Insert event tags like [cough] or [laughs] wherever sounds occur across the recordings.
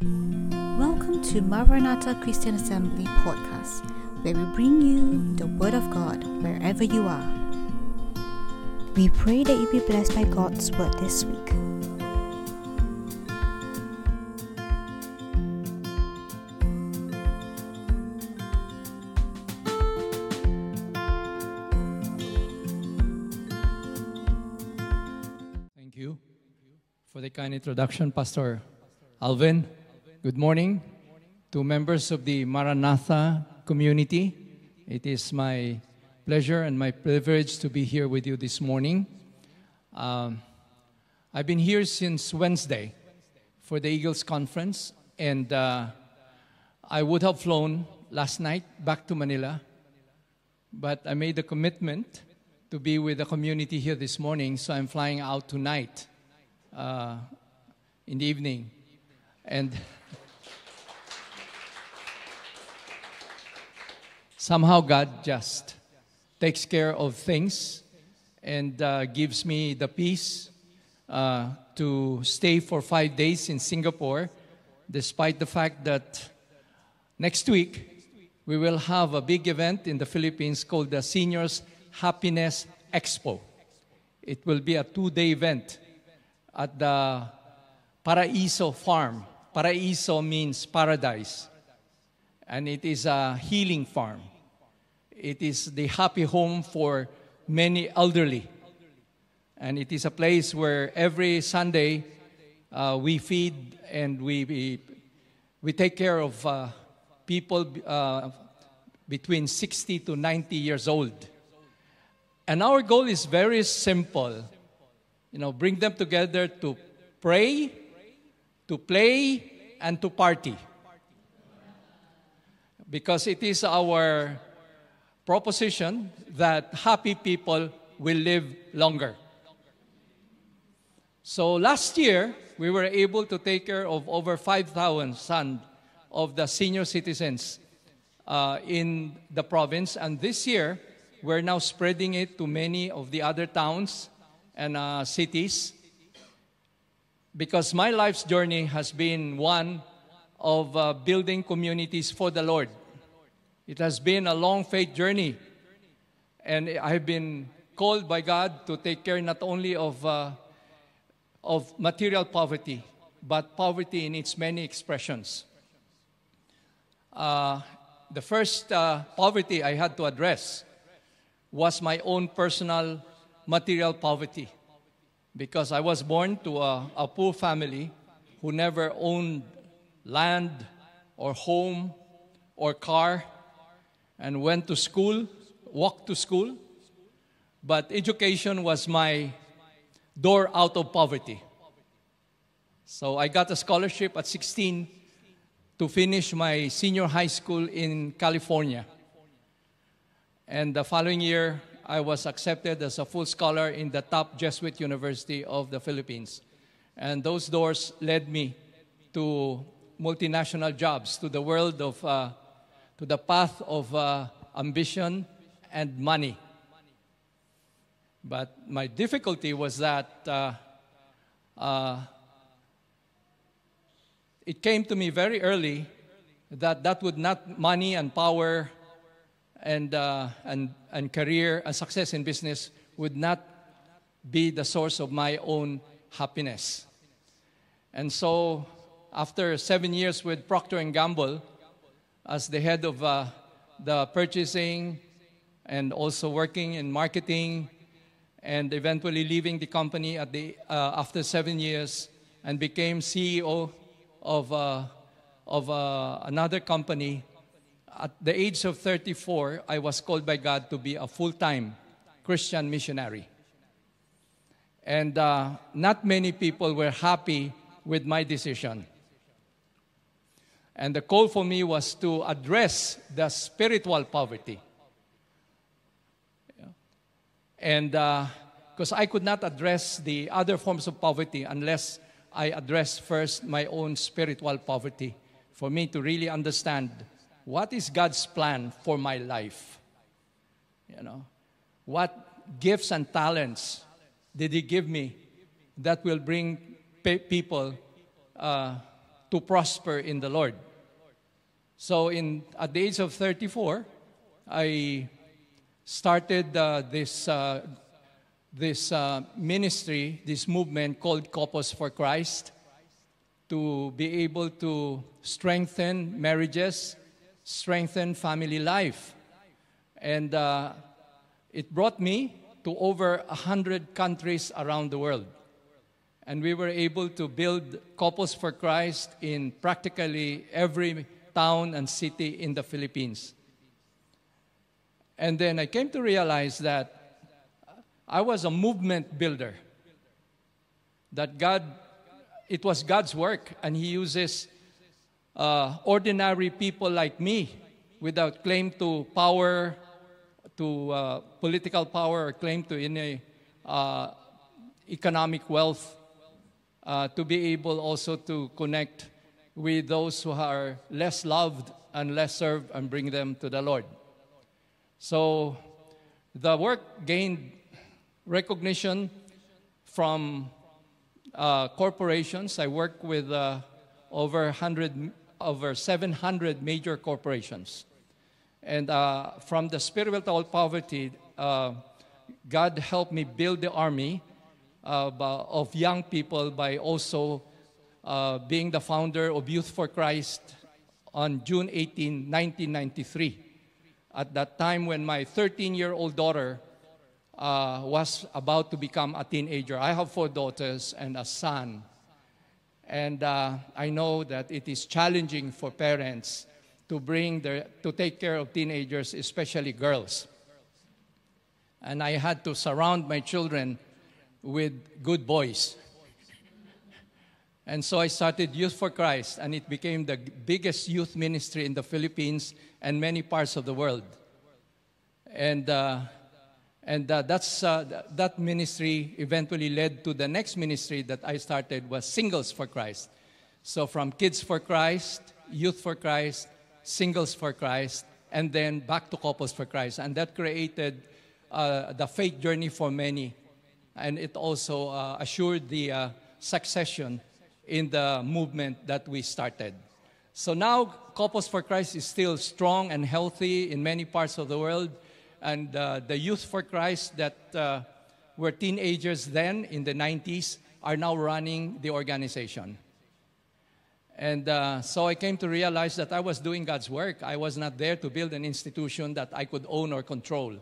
Welcome to Maranatha Christian Assembly podcast, where we bring you the Word of God wherever you are. We pray that you be blessed by God's Word this week. Thank you for the kind introduction, Pastor Alvin. Good morning to members of the Maranatha community. It is my pleasure and my privilege to be here with you this morning. Um, I've been here since Wednesday for the Eagles Conference, and uh, I would have flown last night back to Manila, but I made a commitment to be with the community here this morning, so I'm flying out tonight uh, in the evening. And somehow God just takes care of things and uh, gives me the peace uh, to stay for five days in Singapore, despite the fact that next week we will have a big event in the Philippines called the Seniors Happiness Expo. It will be a two day event at the Paraiso Farm. Paraiso means paradise, and it is a healing farm. It is the happy home for many elderly. And it is a place where every Sunday uh, we feed and we, we, we take care of uh, people uh, between 60 to 90 years old. And our goal is very simple. You know, bring them together to pray, to play, and to party. Because it is our proposition that happy people will live longer. So last year, we were able to take care of over 5,000 of the senior citizens uh, in the province. And this year, we're now spreading it to many of the other towns and uh, cities. Because my life's journey has been one of uh, building communities for the Lord. It has been a long faith journey. And I've been called by God to take care not only of, uh, of material poverty, but poverty in its many expressions. Uh, the first uh, poverty I had to address was my own personal material poverty because I was born to a, a poor family who never owned land or home or car and went to school, walked to school. But education was my door out of poverty. So I got a scholarship at 16 to finish my senior high school in California. And the following year, I was accepted as a full scholar in the top Jesuit University of the Philippines. And those doors led me to multinational jobs, to the world of, uh, to the path of uh, ambition and money. But my difficulty was that uh, uh, it came to me very early that that would not money and power and, uh, and, and career and success in business would not be the source of my own happiness. And so, after seven years with Procter & Gamble as the head of uh, the purchasing and also working in marketing and eventually leaving the company at the, uh, after seven years and became CEO of, uh, of uh, another company at the age of 34, I was called by God to be a full time Christian missionary. And uh, not many people were happy with my decision. And the call for me was to address the spiritual poverty. And because uh, I could not address the other forms of poverty unless I address first my own spiritual poverty, for me to really understand what is God's plan for my life? You know, what gifts and talents did He give me that will bring pe- people uh, to prosper in the Lord. So, in, at the age of 34, I started uh, this, uh, this uh, ministry, this movement called Couples for Christ, to be able to strengthen marriages, strengthen family life. And uh, it brought me to over 100 countries around the world. And we were able to build Couples for Christ in practically every town and city in the Philippines. And then I came to realize that I was a movement builder. That God, it was God's work, and He uses uh, ordinary people like me without claim to power, to uh, political power, or claim to any uh, economic wealth, uh, to be able also to connect with those who are less loved and less served and bring them to the Lord. So the work gained recognition from uh, corporations. I work with uh, over 100, over 700 major corporations. And uh, from the spiritual poverty, uh, God helped me build the army uh, of young people by also uh, being the founder of Youth for Christ on June 18, 1993. At that time, when my 13 year old daughter uh, was about to become a teenager, I have four daughters and a son. And uh, I know that it is challenging for parents to bring their, to take care of teenagers, especially girls. And I had to surround my children with good boys. And so I started Youth for Christ, and it became the biggest youth ministry in the Philippines and many parts of the world. And, uh, and uh, that's, uh, that ministry eventually led to the next ministry that I started was Singles for Christ. So from Kids for Christ, Youth for Christ, Singles for Christ, and then back to Couples for Christ. And that created uh, the faith journey for many. And it also uh, assured the uh, succession in the movement that we started. So now, Couples for Christ is still strong and healthy in many parts of the world. And uh, the Youth for Christ that uh, were teenagers then in the 90s are now running the organization. And uh, so I came to realize that I was doing God's work. I was not there to build an institution that I could own or control.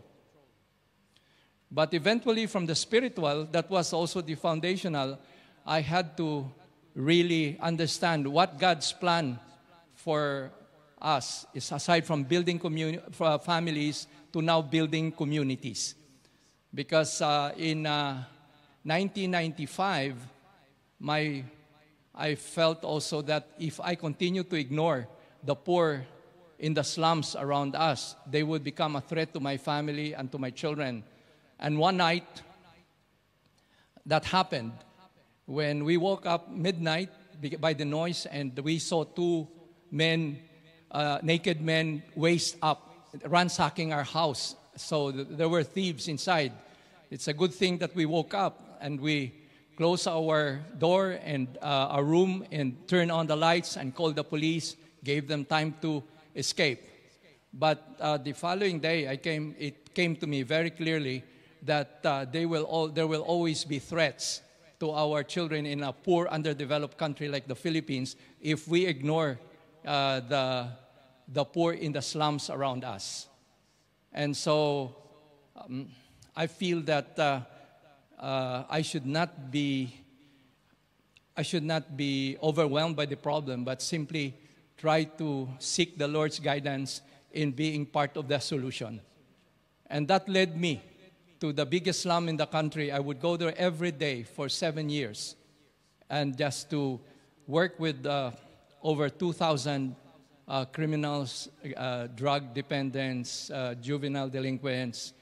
But eventually, from the spiritual, that was also the foundational, I had to really understand what God's plan for us is aside from building communi- uh, families to now building communities. Because uh, in uh, 1995, my, I felt also that if I continue to ignore the poor in the slums around us, they would become a threat to my family and to my children. And one night, that happened when we woke up midnight by the noise and we saw two men, uh, naked men, waist up, ransacking our house. So th- there were thieves inside. It's a good thing that we woke up and we closed our door and uh, our room and turned on the lights and called the police, gave them time to escape. But uh, the following day, I came, it came to me very clearly that uh, they will all, there will always be threats to our children in a poor, underdeveloped country like the Philippines if we ignore uh, the, the poor in the slums around us. And so um, I feel that uh, uh, I should not be I should not be overwhelmed by the problem, but simply try to seek the Lord's guidance in being part of the solution. And that led me to the biggest slum in the country. I would go there every day for seven years and just to work with uh, over 2,000 uh, criminals, uh, drug dependents, uh, juvenile delinquents.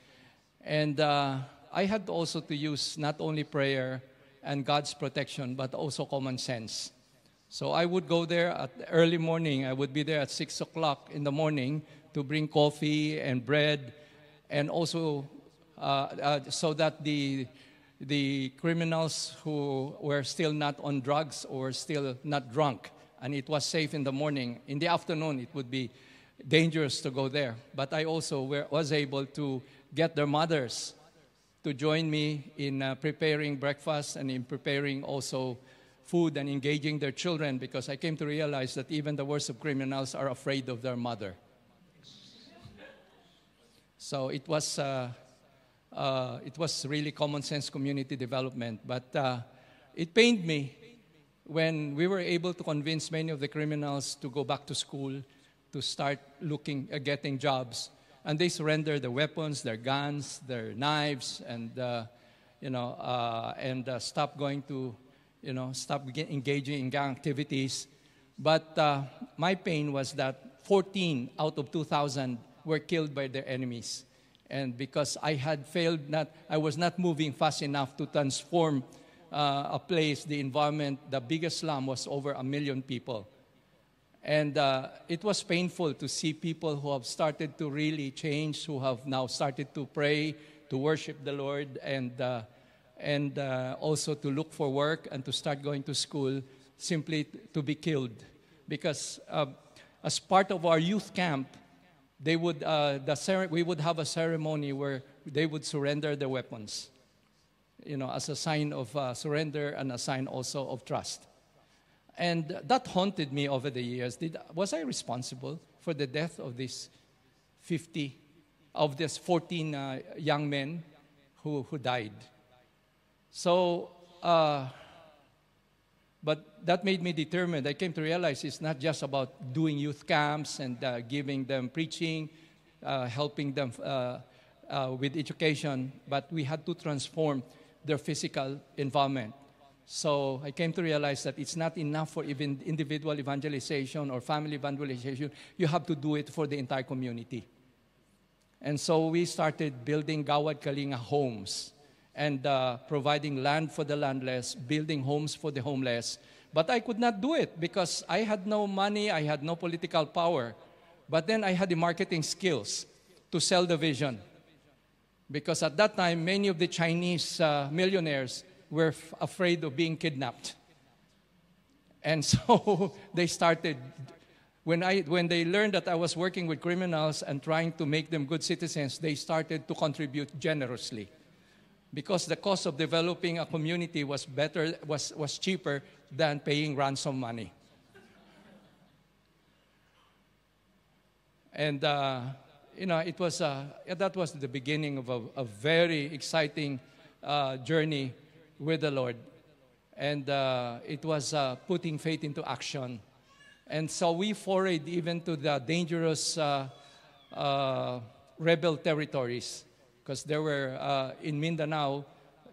And uh, I had also to use not only prayer and God's protection, but also common sense. So I would go there at early morning. I would be there at 6 o'clock in the morning to bring coffee and bread and also so that the, the criminals who were still not on drugs or still not drunk and it was safe in the morning. In the afternoon, it would be dangerous to go there. But I also were, was able to get their mothers to join me in uh, preparing breakfast and in preparing also food and engaging their children because I came to realize that even the worst of criminals are afraid of their mother. So it was, uh, uh, it was really common sense community development. But uh, it pained me when we were able to convince many of the criminals to go back to school, to start looking, uh, getting jobs. And they surrendered their weapons, their guns, their knives, and, uh, you know, uh, and stop going to you know, stop engaging in gang activities. But uh, my pain was that 14 out of 2,000 were killed by their enemies. And because I had failed, not, I was not moving fast enough to transform uh, a place, the environment, the biggest slum was over a million people. And uh, it was painful to see people who have started to really change, who have now started to pray, to worship the Lord, and uh, and uh, also to look for work and to start going to school simply to be killed. Because uh, as part of our youth camp, they would, uh, the we would have a ceremony where they would surrender their weapons, you know, as a sign of uh, surrender and a sign also of trust. And that haunted me over the years. Did, was I responsible for the death of these 50, of these 14 uh, young men who, who died? So, uh, but that made me determined. I came to realize it's not just about doing youth camps and uh, giving them preaching, uh, helping them uh, uh, with education, but we had to transform their physical environment. So I came to realize that it's not enough for even individual evangelization or family evangelization. You have to do it for the entire community. And so we started building Gawad Kalinga homes and uh, providing land for the landless, building homes for the homeless. But I could not do it because I had no money, I had no political power. But then I had the marketing skills to sell the vision. Because at that time, many of the Chinese uh, millionaires were f- afraid of being kidnapped. And [laughs] so they started, when, I, when they learned that I was working with criminals and trying to make them good citizens, they started to contribute generously because the cost of developing a community was better, was, was cheaper than paying ransom money. And, uh, you know, it was, uh, that was the beginning of a, a very exciting uh, journey with the Lord. And uh, it was uh, putting faith into action. And so we forayed even to the dangerous uh, rebel territories because there were uh, in Mindanao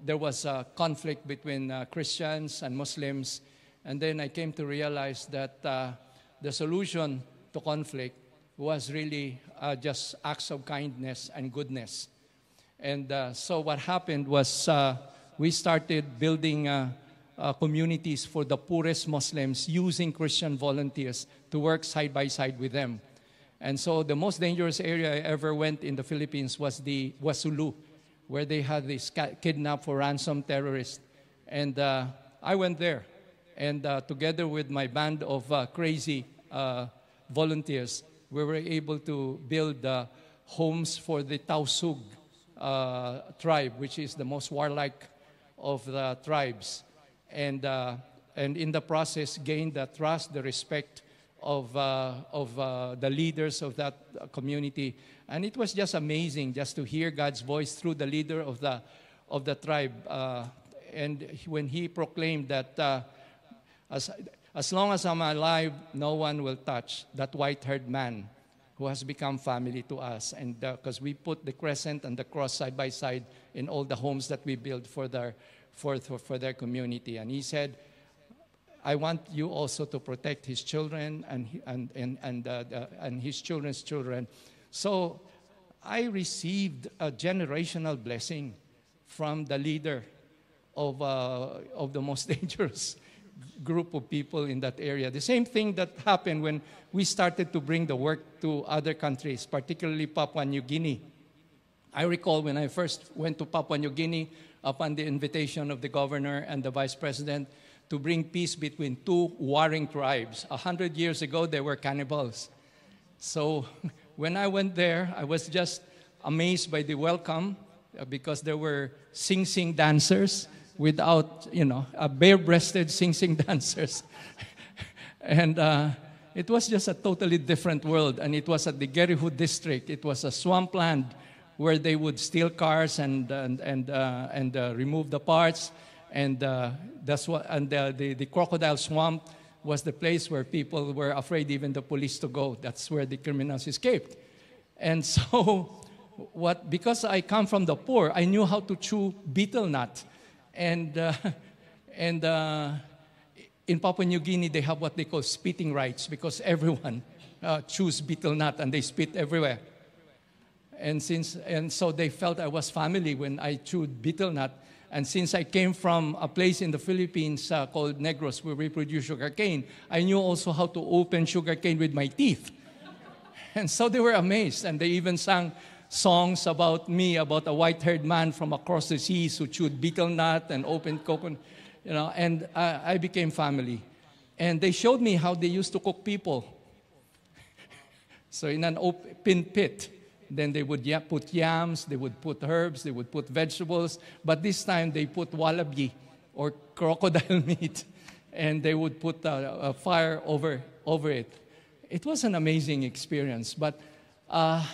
there was a conflict between uh, Christians and Muslims, and then I came to realize that uh, the solution to conflict was really uh, just acts of kindness and goodness. And uh, so what happened was uh, we started building communities for the poorest Muslims using Christian volunteers to work side by side with them. And so the most dangerous area I ever went in the Philippines was the Wasulu, where they had this kidnap for ransom terrorists. And uh, I went there. And uh, together with my band of uh, crazy uh, volunteers, we were able to build uh, homes for the Tausug uh, tribe, which is the most warlike of the tribes. And, and in the process, gained the trust, the respect, of, uh, of uh, the leaders of that community. And it was just amazing just to hear God's voice through the leader of the, of the tribe. Uh, and when he proclaimed that uh, as, as long as I'm alive, no one will touch that white haired man who has become family to us. And because uh, we put the crescent and the cross side by side in all the homes that we build for their, for, for, for their community. And he said, I want you also to protect his children and, and, and, and, uh, and his children's children. So I received a generational blessing from the leader of, uh, of the most [laughs] dangerous group of people in that area. The same thing that happened when we started to bring the work to other countries, particularly Papua New Guinea. I recall when I first went to Papua New Guinea upon the invitation of the governor and the vice president, to bring peace between two warring tribes. A hundred years ago, they were cannibals. So [laughs] when I went there, I was just amazed by the welcome uh, because there were sing sing dancers without, you know, bare breasted [laughs] sing sing dancers. [laughs] and uh, it was just a totally different world. And it was at the Gerehu district, it was a swampland where they would steal cars and, and, and, uh, and uh, remove the parts. And, uh, that's what, and the, the, the crocodile swamp was the place where people were afraid even the police to go. That's where the criminals escaped. And [laughs] so, what, because I come from the poor, I knew how to chew betel nut. And, uh, [laughs] and uh, in Papua New Guinea, they have what they call spitting rights because [laughs] everyone uh, chews betel nut and they spit everywhere. And, since, and so they felt I was family when I chewed betel nut. And since I came from a place in the Philippines uh, called Negros where we produce sugarcane, I knew also how to open sugarcane with my teeth. [laughs] and so they were amazed. And they even sang songs about me, about a white haired man from across the seas who chewed betel nut and opened coconut you know, and I, I became family. And they showed me how they used to cook people. [laughs] so in an open pit, then they would put yams, they would put herbs, they would put vegetables, but this time they put wallaby or crocodile [laughs] meat, and they would put a, a fire over, over it. It was an amazing experience, but uh,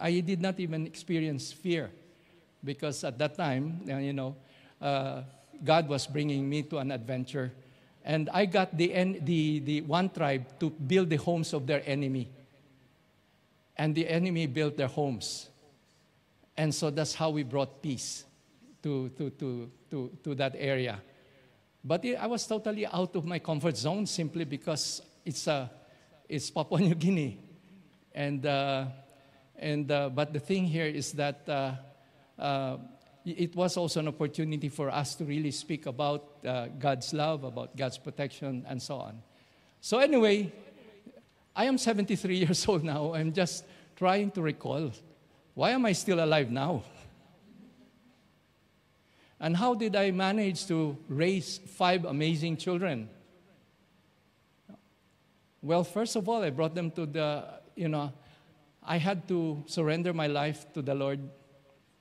I did not even experience fear because at that time, uh, you know, uh, God was bringing me to an adventure. And I got the, the, the one tribe to build the homes of their enemy. And the enemy built their homes. And so that's how we brought peace to, to, to, to, to that area. But I was totally out of my comfort zone simply because it's, a, it's Papua New Guinea. And, uh, and, uh, but the thing here is that uh, uh it was also an opportunity for us to really speak about uh, God's love, about God's protection, and so on. So, anyway, I am 73 [laughs] years old now. I'm just trying to recall why am I still alive now? And how did I manage to raise five amazing children? Well, first of all, I brought them to the, you know, I had to surrender my life to the Lord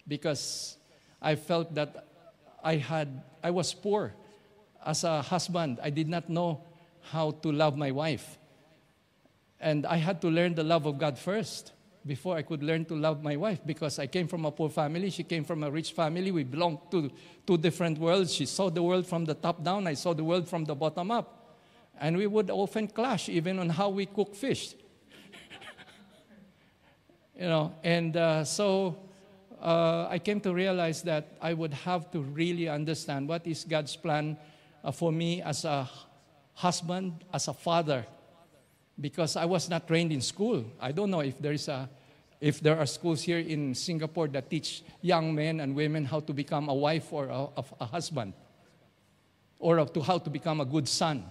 because I felt that I had I was poor as a husband. I did not know how to love my wife. And I had to learn the love of God first before I could learn to love my wife because I came from a poor family. She came from a rich family. We belonged to two different worlds. She saw the world from the top down, I saw the world from the bottom up. And we would often clash even on how we cook fish. [laughs] you know, and uh, so uh, I came to realize that I would have to really understand what is God's plan uh, for me as a husband, as a father, because I was not trained in school. I don't know if there is a if there are schools here in Singapore that teach young men and women how to become a wife or a, a husband, or to how to become a good son,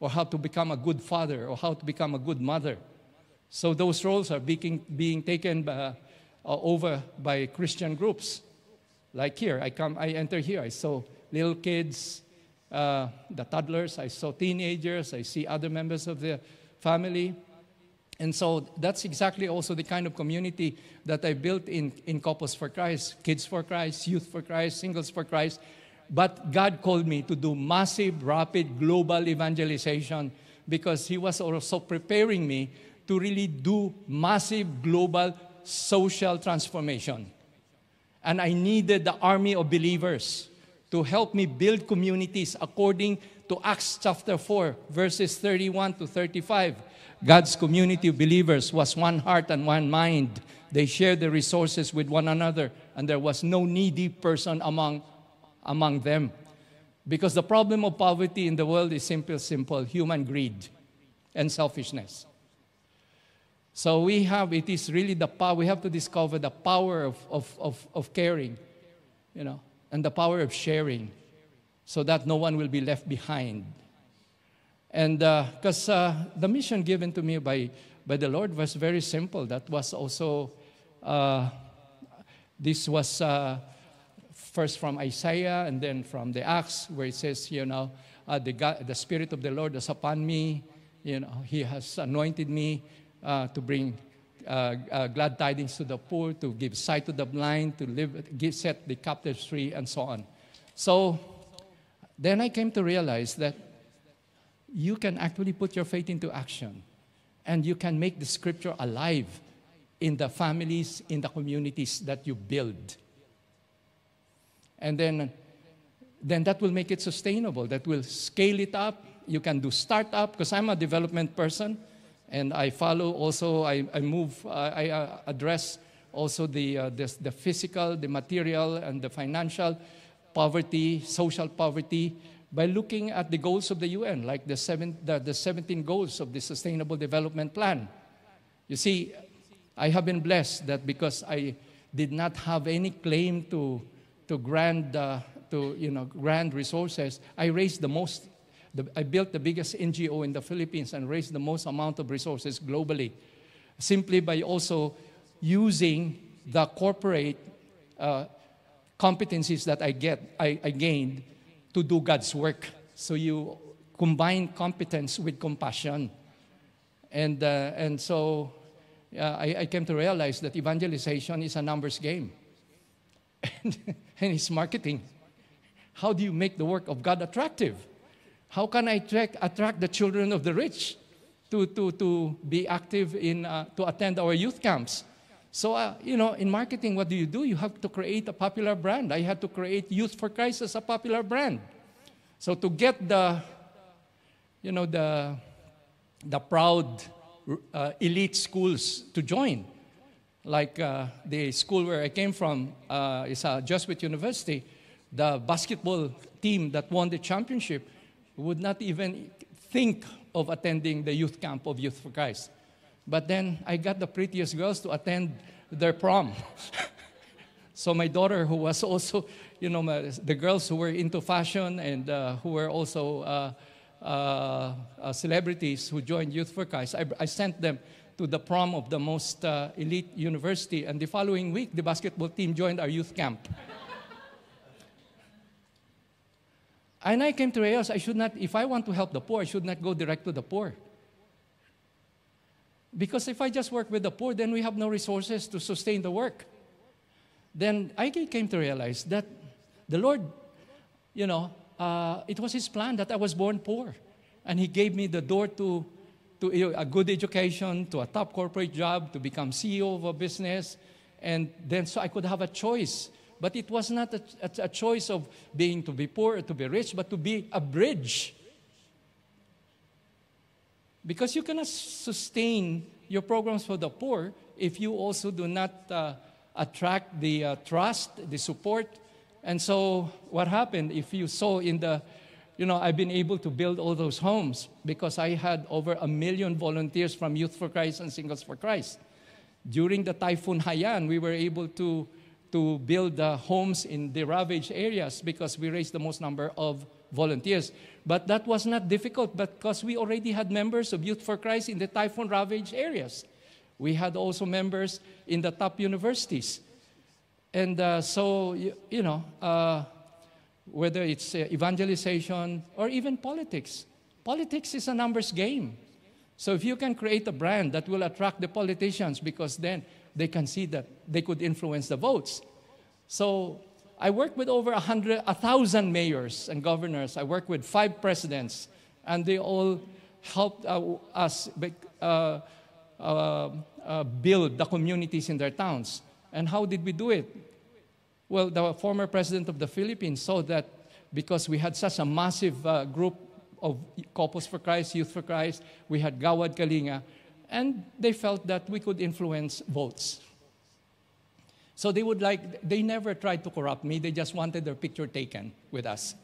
or how to become a good father, or how to become a good mother. So those roles are being, being taken by, uh, over by Christian groups. Like here, I come, I enter here, I saw little kids, uh, the toddlers, I saw teenagers, I see other members of the family. And so that's exactly also the kind of community that I built in, in Couples for Christ, Kids for Christ, Youth for Christ, Singles for Christ. But God called me to do massive, rapid, global evangelization because He was also preparing me to really do massive, global social transformation. And I needed the army of believers to help me build communities according to Acts chapter 4, verses 31 to 35. God's community of believers was one heart and one mind. They shared the resources with one another, and there was no needy person among, among them. Because the problem of poverty in the world is simple, simple human greed and selfishness. So we have, it is really the power, we have to discover the power of, of, of, of caring, you know, and the power of sharing so that no one will be left behind. And because uh, uh, the mission given to me by, by the Lord was very simple. That was also, uh, this was 1 first from Isaiah and then from the Acts, where it says, you know, uh, the, God, the Spirit of the Lord is upon me. You know, He has anointed me uh, to bring uh, uh, glad tidings to the poor, to give sight to the blind, to live, give, set the captives free, and so on. So then I came to realize that you can actually put your faith into action and you can make the scripture alive in the families, in the communities that you build. And then, then that will make it sustainable. That will scale it up. You can do startup, because I'm a development person, and I follow also, I, I move, uh, I uh, address also the, uh, the, the physical, the material, and the financial poverty, social poverty, by looking at the goals of the UN, like the, seven, the, the 17 goals of the Sustainable Development Plan. You see, I have been blessed that because I did not have any claim to, to grand, uh, to, you know, grand resources, I raised the most, the, I built the biggest NGO in the Philippines and raised the most amount of resources globally, simply by also using the corporate uh, competencies that I get, I, I gained to do God's work. So you combine competence with compassion. And, uh, and so uh, I, I, came to realize that evangelization is a numbers game. and, [laughs] and it's marketing. How do you make the work of God attractive? How can I attract, attract the children of the rich to, to, to be active in, uh, to attend our youth camps? So, uh, you know, in marketing, what do you do? You have to create a popular brand. I had to create Youth for Christ as a popular brand. So to get the, you know, the, the proud uh, elite schools to join, like uh, the school where I came from uh, is a Jesuit University, the basketball team that won the championship would not even think of attending the youth camp of Youth for Christ. But then I got the prettiest girls to attend their prom. [laughs] so my daughter, who was also, you know, my, the girls who were into fashion and uh, who were also uh, uh, uh celebrities who joined Youth for Christ, I, I, sent them to the prom of the most uh, elite university. And the following week, the basketball team joined our youth camp. [laughs] and I came to realize I should not, if I want to help the poor, I should not go direct to the poor. Because if I just work with the poor, then we have no resources to sustain the work. Then I came to realize that the Lord, you know, uh, it was His plan that I was born poor. And He gave me the door to, to a good education, to a top corporate job, to become CEO of a business. And then so I could have a choice. But it was not a, a, a choice of being to be poor or to be rich, but to be a bridge because you cannot sustain your programs for the poor if you also do not uh, attract the uh, trust, the support. And so, what happened if you saw in the, you know, I've been able to build all those homes because I had over a million volunteers from Youth for Christ and Singles for Christ. During the Typhoon Haiyan, we were able to, to build uh, homes in the ravaged areas because we raised the most number of volunteers. But that was not difficult because we already had members of Youth for Christ in the typhoon ravaged areas. We had also members in the top universities. And uh, so, you, you know, uh, whether it's uh, evangelization or even politics, politics is a numbers game. So if you can create a brand that will attract the politicians because then they can see that they could influence the votes. So I work with over a hundred, a thousand mayors and governors. I work with five presidents, and they all helped uh, us uh, uh, uh, build the communities in their towns. And how did we do it? Well, the former president of the Philippines saw that because we had such a massive uh, group of Couples for Christ, Youth for Christ, we had Gawad Kalinga, and they felt that we could influence votes. So they would like, they never tried to corrupt me. They just wanted their picture taken with us.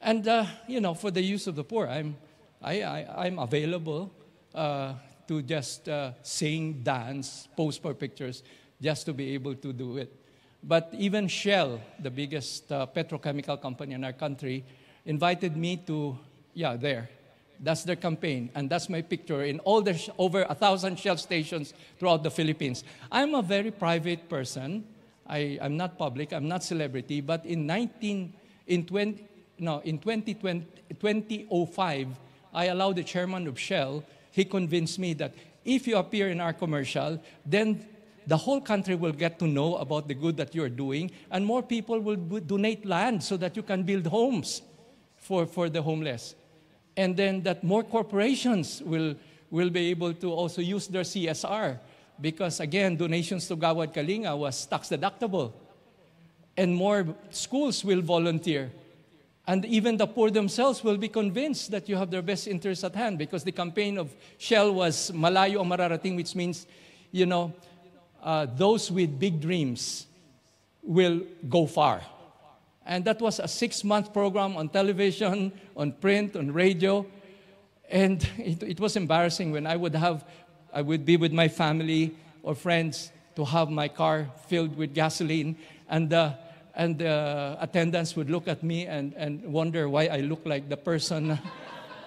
And, uh, you know, for the use of the poor, I'm, I, I, am available uh, to just uh, sing, dance, pose for pictures, just to be able to do it. But even Shell, the biggest uh, petrochemical company in our country, invited me to, yeah, there, that's their campaign, and that's my picture in all the sh- over a thousand Shell stations throughout the Philippines. I'm a very private person. I, I'm not public, I'm not celebrity, but in 19, in 20, no, in 2020, 2005, I allowed the chairman of Shell, he convinced me that if you appear in our commercial, then the whole country will get to know about the good that you're doing, and more people will donate land so that you can build homes for, for the homeless. And then that more corporations will, will be able to also use their CSR because, again, donations to Gawad Kalinga was tax deductible. And more schools will volunteer. And even the poor themselves will be convinced that you have their best interests at hand because the campaign of Shell was Malayo mararating, which means, you know, uh, those with big dreams will go far. And that was a six month program on television, on print, on radio. And it, it was embarrassing when I would have, I would be with my family or friends to have my car filled with gasoline. And uh, and the attendants would look at me and, and wonder why I look like the person.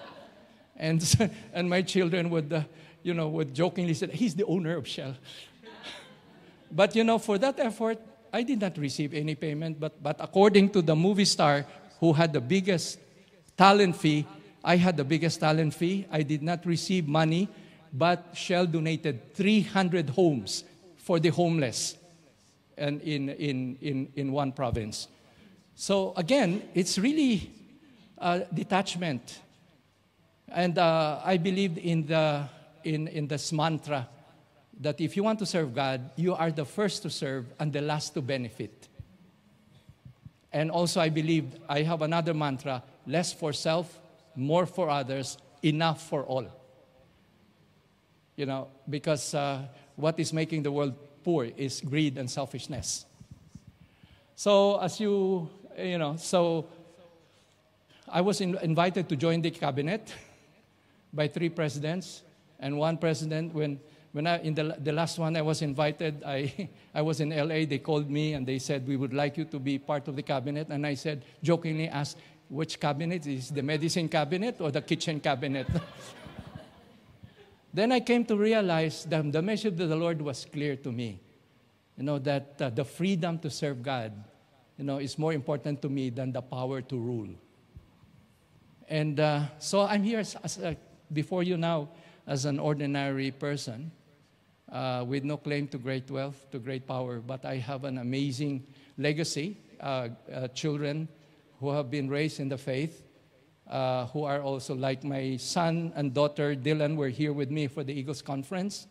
[laughs] and, [laughs] and my children would, uh, you know, would jokingly say, he's the owner of Shell. [laughs] but, you know, for that effort, I did not receive any payment. But, but according to the movie star who had the biggest talent fee, I had the biggest talent fee. I did not receive money, but Shell donated 300 homes for the homeless and in, in, in, in one province. So again, it's really uh, detachment. And uh, I believe in, the, in, in this mantra that if you want to serve God, you are the first to serve and the last to benefit. And also, I believe I have another mantra less for self, more for others, enough for all. You know, because uh, what is making the world poor is greed and selfishness. So, as you, you know, so I was in, invited to join the cabinet by three presidents, and one president, when, when I, in the, the last one I was invited, I, [laughs] I was in LA, they called me and they said, We would like you to be part of the cabinet. And I said, jokingly asked, Which cabinet? Is the medicine cabinet or the kitchen cabinet? [laughs] Then I came to realize that the message of the Lord was clear to me. You know, that uh, the freedom to serve God, you know, is more important to me than the power to rule. And uh, so I'm here as, as a, before you now as an ordinary person uh, with no claim to great wealth, to great power, but I have an amazing legacy, uh, uh, children who have been raised in the faith, uh, who are also like my son and daughter Dylan were here with me for the Eagles conference,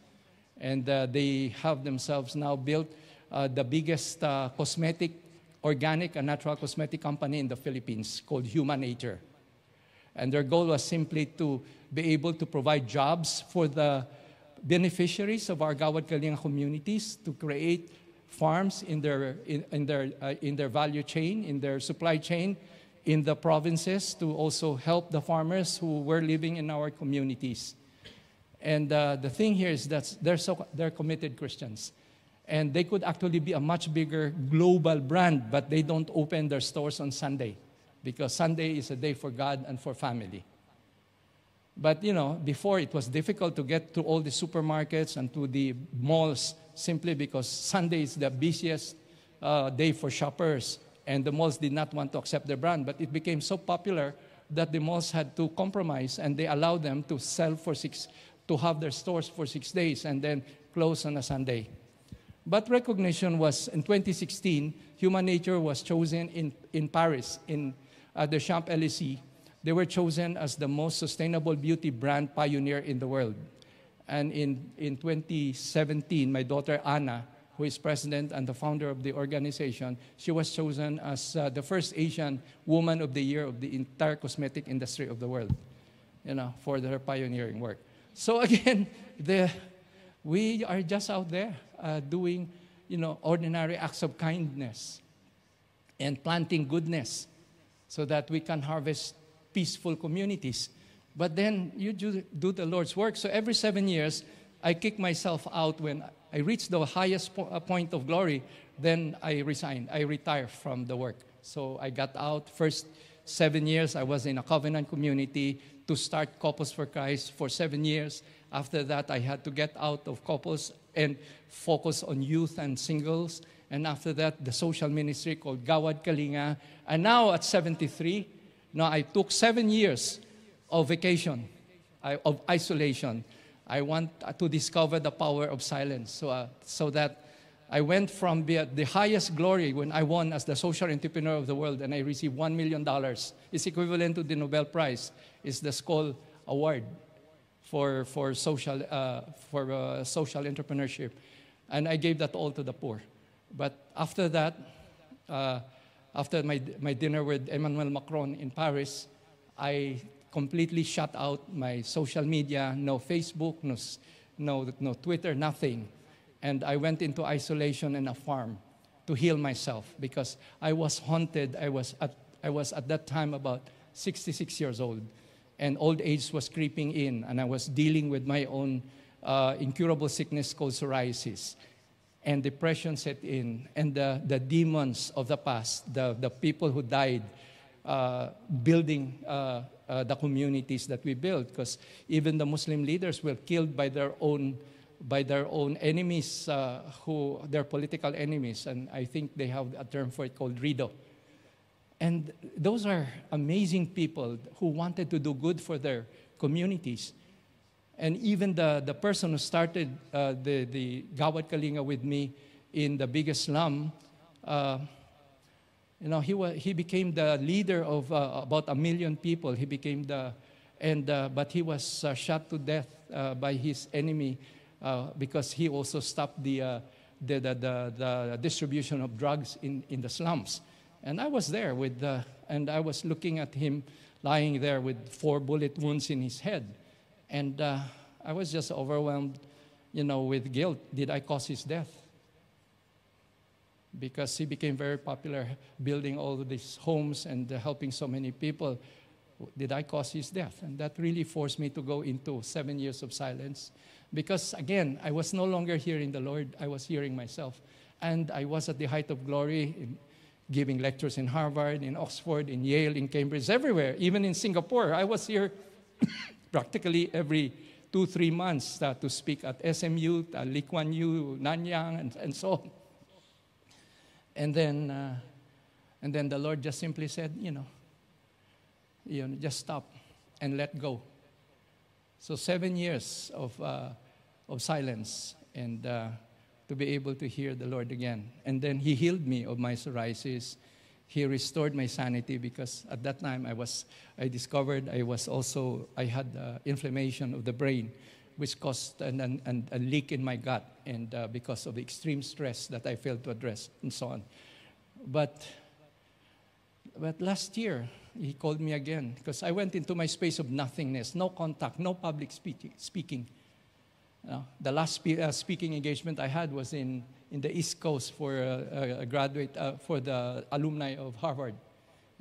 and they have themselves now built the biggest cosmetic, organic and natural cosmetic company in the Philippines called Human Nature. And their goal was simply to be able to provide jobs for the beneficiaries of our Gawad Kalinga communities to create farms in their, in, in their, uh, in their value chain, in their supply chain, in the provinces to also help the farmers who were living in our communities. And uh, the thing here is that they're, so, they're committed Christians. And they could actually be a much bigger global brand, but they don't open their stores on Sunday because Sunday is a day for God and for family. But you know, before it was difficult to get to all the supermarkets and to the malls simply because Sunday is the busiest uh, day for shoppers and the malls did not want to accept their brand. But it became so popular that the malls had to compromise and they allowed them to sell for six, to have their stores for six days and then close on a Sunday. But recognition was in 2016, Human Nature was chosen in, in Paris, in uh, the Champs Elysees. They were chosen as the most sustainable beauty brand pioneer in the world. And in, in 2017, my daughter Anna who is president and the founder of the organization, she was chosen as uh, the first Asian woman of the year of the entire cosmetic industry of the world, you know, for her pioneering work. So [laughs] again, the, we are just out there uh, doing, you know, ordinary acts of kindness and planting goodness so that we can harvest peaceful communities. But then you do, do the Lord's work. So every seven years, I kick myself out when I reach the highest po- uh, point of glory, then I resign. I retire from the work. So I got out. First seven years, I was in a covenant community to start Couples for Christ for seven years. After that, I had to get out of couples and focus on youth and singles. And after that, the social ministry called Gawad Kalinga. And now at 73, now I took seven years of vacation, of isolation. I want to discover the power of silence so, uh, so that I went from the, the highest glory when I won as the social entrepreneur of the world and I received $1 million. It's equivalent to the Nobel Prize. It's the Skoll Award for, for, social, uh, for uh, social entrepreneurship. And I gave that all to the poor. But after that, uh, after my, my dinner with Emmanuel Macron in Paris, I completely shut out my social media, no Facebook, no, no, no Twitter, nothing. And I went into isolation in a farm to heal myself because I was haunted. I was at, I was at that time about 66 years old and old age was creeping in, and I was dealing with my own uh, incurable sickness called psoriasis. And depression set in, and the, the demons of the past, the, the people who died uh, building uh, uh the communities that we built, because even the Muslim leaders were killed by their own by their own enemies, uh, who their political enemies, and I think they have a term for it called rido and those are amazing people who wanted to do good for their communities. And even the, the person who started uh, the, the Gawad Kalinga with me in the biggest slum, uh, you know, he, was, he became the leader of uh, about a million people. He became the, and, uh, but he was uh, shot to death uh, by his enemy because he also stopped the, the, the, the, the distribution of drugs in, in the slums. And I was there with the, and I was looking at him lying there with four bullet wounds in his head. And uh, I was just overwhelmed, you know, with guilt. Did I cause his death? Because he became very popular building all these homes and uh, helping so many people. Did I cause his death? And that really forced me to go into seven years of silence. Because again, I was no longer hearing the Lord, I was hearing myself. And I was at the height of glory in, giving lectures in Harvard, in Oxford, in Yale, in Cambridge, everywhere, even in Singapore. I was here practically every two, three months uh, to speak at SMU, uh, Lee Kuan Yew, Nanyang, and, and so on. And then, uh, and then the Lord just simply said, you know, you know, just stop and let go. So seven years of, uh, of silence and uh, to be able to hear the Lord again. And then He healed me of my psoriasis. He restored my sanity because at that time I was, I discovered I was also, I had uh, inflammation of the brain, which caused an, an, an, a leak in my gut, and uh, because of the extreme stress that I failed to address, and so on. But, but last year, he called me again because I went into my space of nothingness, no contact, no public speaking. speaking. The last spe- uh, speaking engagement I had was in, in the East Coast for a, graduate, uh, for the alumni of Harvard.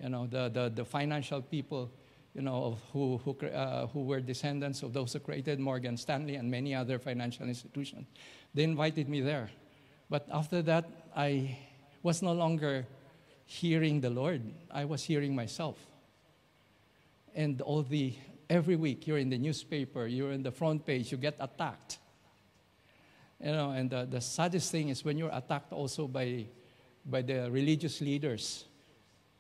You know, the, the, the financial people, you know, of who, who, uh, who were descendants of those who created Morgan Stanley and many other financial institutions. They invited me there. But after that, I was no longer hearing the Lord. I was hearing myself. And all the every week you're in the newspaper, you're in the front page, you get attacked. You know, and the, the saddest thing is when you're attacked also by, by the religious leaders.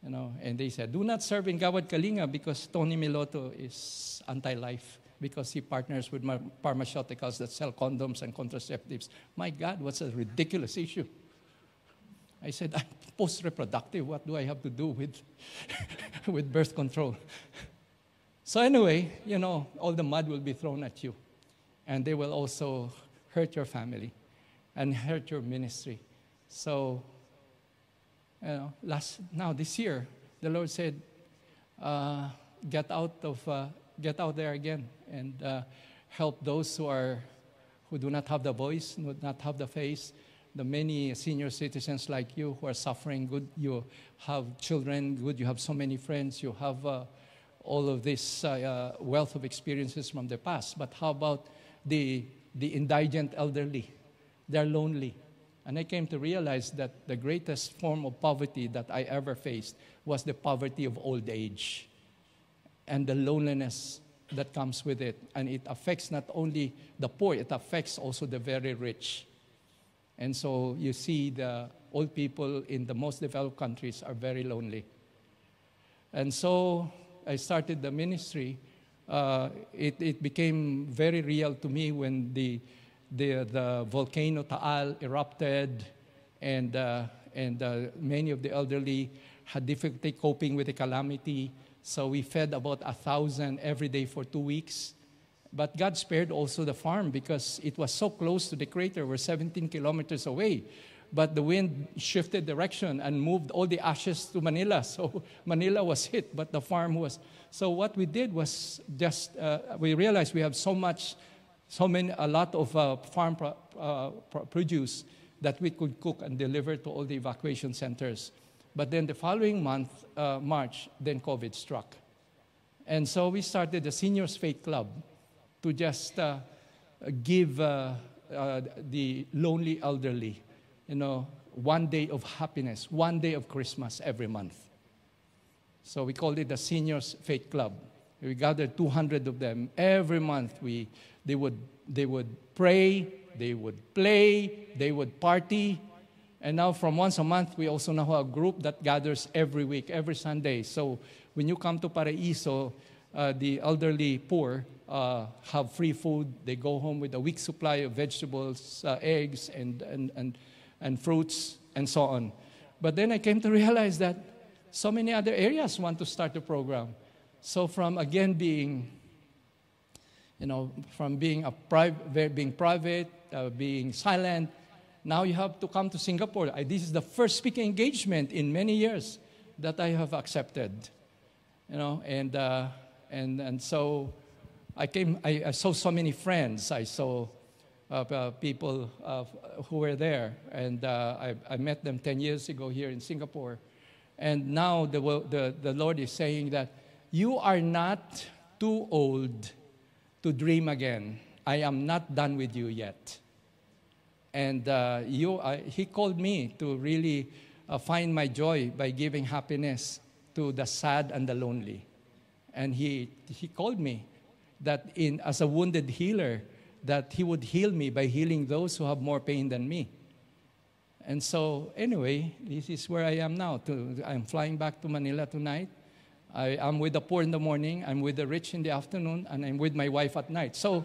You know, and they said, do not serve in Gawad Kalinga because Tony Meloto is anti-life because he partners with pharmaceuticals that sell condoms and contraceptives. My God, what's a ridiculous issue. I said, I'm post-reproductive. What do I have to do with, [laughs] with birth control? So, anyway, you know, all the mud will be thrown at you. And they will also hurt your family and hurt your ministry. So, you know, last, now this year, the Lord said, uh, get out of, uh, get out there again and uh, help those who are, who do not have the voice, do not have the face, the many senior citizens like you who are suffering good you have children good you have so many friends you have uh, all of this uh, uh, wealth of experiences from the past. But how about the, the indigent elderly? They're lonely. And I came to realize that the greatest form of poverty that I ever faced was the poverty of old age and the loneliness that comes with it. And it affects not only the poor, it affects also the very rich. And so you see the, old people in the most developed countries are very lonely. And so I started the ministry. Uh, it, it became very real to me when the, the, the volcano Taal erupted and, uh, and uh, many of the elderly had difficulty coping with the calamity. So we fed about a thousand every day for two weeks. But God spared also the farm because it was so close to the crater. We're 17 kilometers away. But the wind shifted direction and moved all the ashes to Manila. [laughs] So Manila was hit, but the farm was. So what we did was just, uh, we realized we have so much, so many, a lot of uh, farm pro, uh, produce that we could cook and deliver to all the evacuation centers. But then the following month, uh, March, then COVID struck. And so we started the Seniors Faith Club to just uh, give uh, the lonely elderly, you know, one day of happiness, one day of Christmas every month. So we called it the Seniors Faith Club. We gathered 200 of them every month. We, they, would, they would pray, they would play, they would party. And now, from once a month, we also now have a group that gathers every week, every Sunday. So when you come to Paraiso, uh, the elderly poor uh, have free food. They go home with a week's supply of vegetables, uh, eggs, and, and, and, and fruits, and so on. But then I came to realize that so many other areas want to start the program. So from again being, you know, from being a private, being private, uh, being silent, now you have to come to Singapore. I, this is the first speaking engagement in many years that I have accepted, you know, and uh, and and so I came, I, I saw so many friends. I saw uh, uh, people uh, who were there, and uh, I, I, met them 10 years ago here in Singapore. And now the, the, the Lord is saying that you are not too old to dream again. I am not done with you yet. And uh, you, He called me to really uh, find my joy by giving happiness to the sad and the lonely. And He, he called me that in, as a wounded healer, that he would heal me by healing those who have more pain than me. And so, anyway, this is where I am now. I'm flying back to Manila tonight. I, am with the poor in the morning, I'm with the rich in the afternoon, and I'm with my wife at night. So,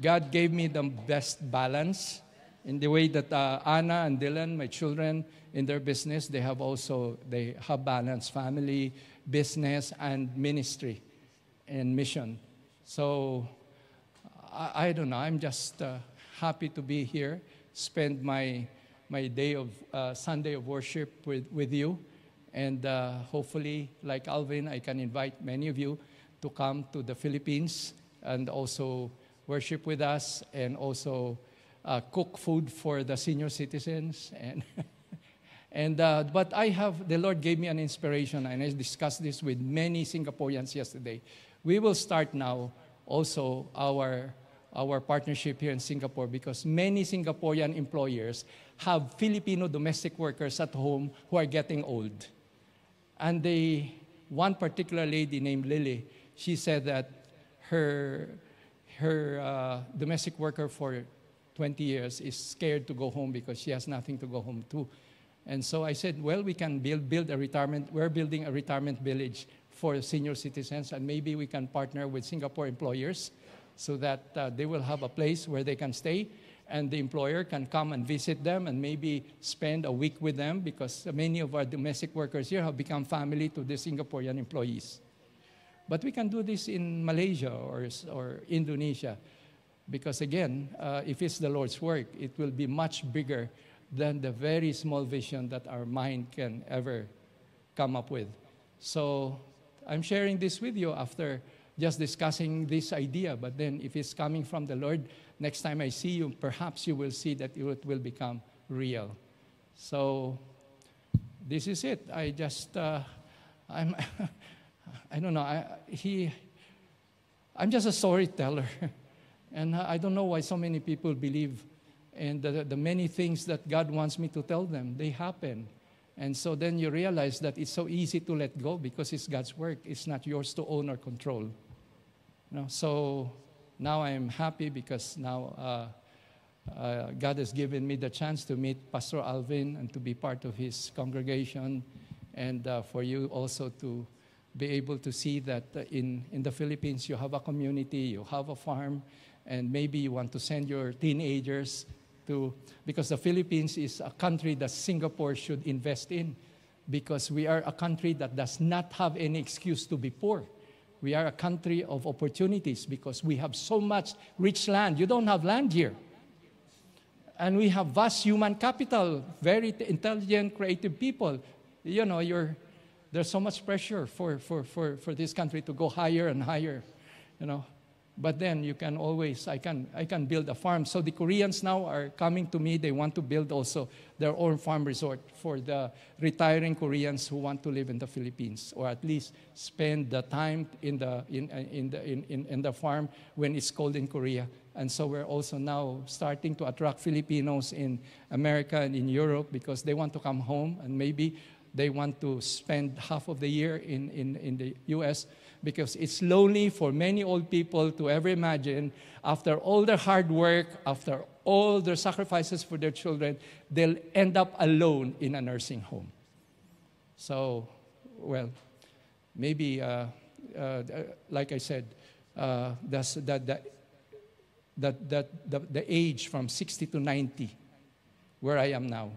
God gave me the best balance in the way that uh, Anna and Dylan, my children, in their business, they have also they have balance, family, business, and ministry and mission. So I, I don't know. I'm just uh, happy to be here, spend my my day of uh, Sunday of worship with, with you. And uh, hopefully, like Alvin, I can invite many of you to come to the Philippines and also worship with us and also uh, cook food for the senior citizens. And, [laughs] and uh, but I have, the Lord gave me an inspiration, and I discussed this with many Singaporeans yesterday we will start now also our, our partnership here in Singapore because many Singaporean employers have Filipino domestic workers at home who are getting old. And they, one particular lady named Lily, she said that her, her uh, domestic worker for 20 years is scared to go home because she has nothing to go home to. And so I said, well, we can build, build a retirement, we're building a retirement village for senior citizens, and maybe we can partner with Singapore employers so that uh, they will have a place where they can stay and the employer can come and visit them and maybe spend a week with them because many of our domestic workers here have become family to the Singaporean employees. But we can do this in Malaysia or, or Indonesia because, again, uh, if it's the Lord's work, it will be much bigger than the very small vision that our mind can ever come up with. So I'm sharing this with you after just discussing this idea. But then, if it's coming from the Lord, next time I see you, perhaps you will see that it will become real. So, this is it. I just, uh, I'm, [laughs] I don't know. I, he, I'm just a storyteller, [laughs] and I don't know why so many people believe in the, the many things that God wants me to tell them. They happen. And so then you realize that it's so easy to let go because it's God's work. It's not yours to own or control. You know, so now I'm happy because now uh, uh, God has given me the chance to meet Pastor Alvin and to be part of his congregation, and uh, for you also to be able to see that uh, in, in the Philippines you have a community, you have a farm, and maybe you want to send your teenagers to, because the Philippines is a country that Singapore should invest in, because we are a country that does not have any excuse to be poor. We are a country of opportunities because we have so much rich land. You don't have land here. And we have vast human capital, very intelligent, creative people. You know, there's so much pressure for, for, for, for this country to go higher and higher, you know. But then you can always, I can, I can build a farm. So the Koreans now are coming to me. They want to build also their own farm resort for the retiring Koreans who want to live in the Philippines, or at least spend the time in the, in, in the, in, in, in the farm when it's cold in Korea. And so we're also now starting to attract Filipinos in America and in Europe because they want to come home and maybe they want to spend half of the year in, in, in the US because it's lonely for many old people to ever imagine after all their hard work, after all their sacrifices for their children, they'll end up alone in a nursing home. So, well, maybe, uh, uh, like I said, uh, that's, that, that, that, that the, the age from 60 to 90, where I am now,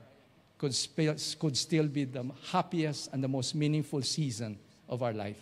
could, sp- could still be the happiest and the most meaningful season of our life.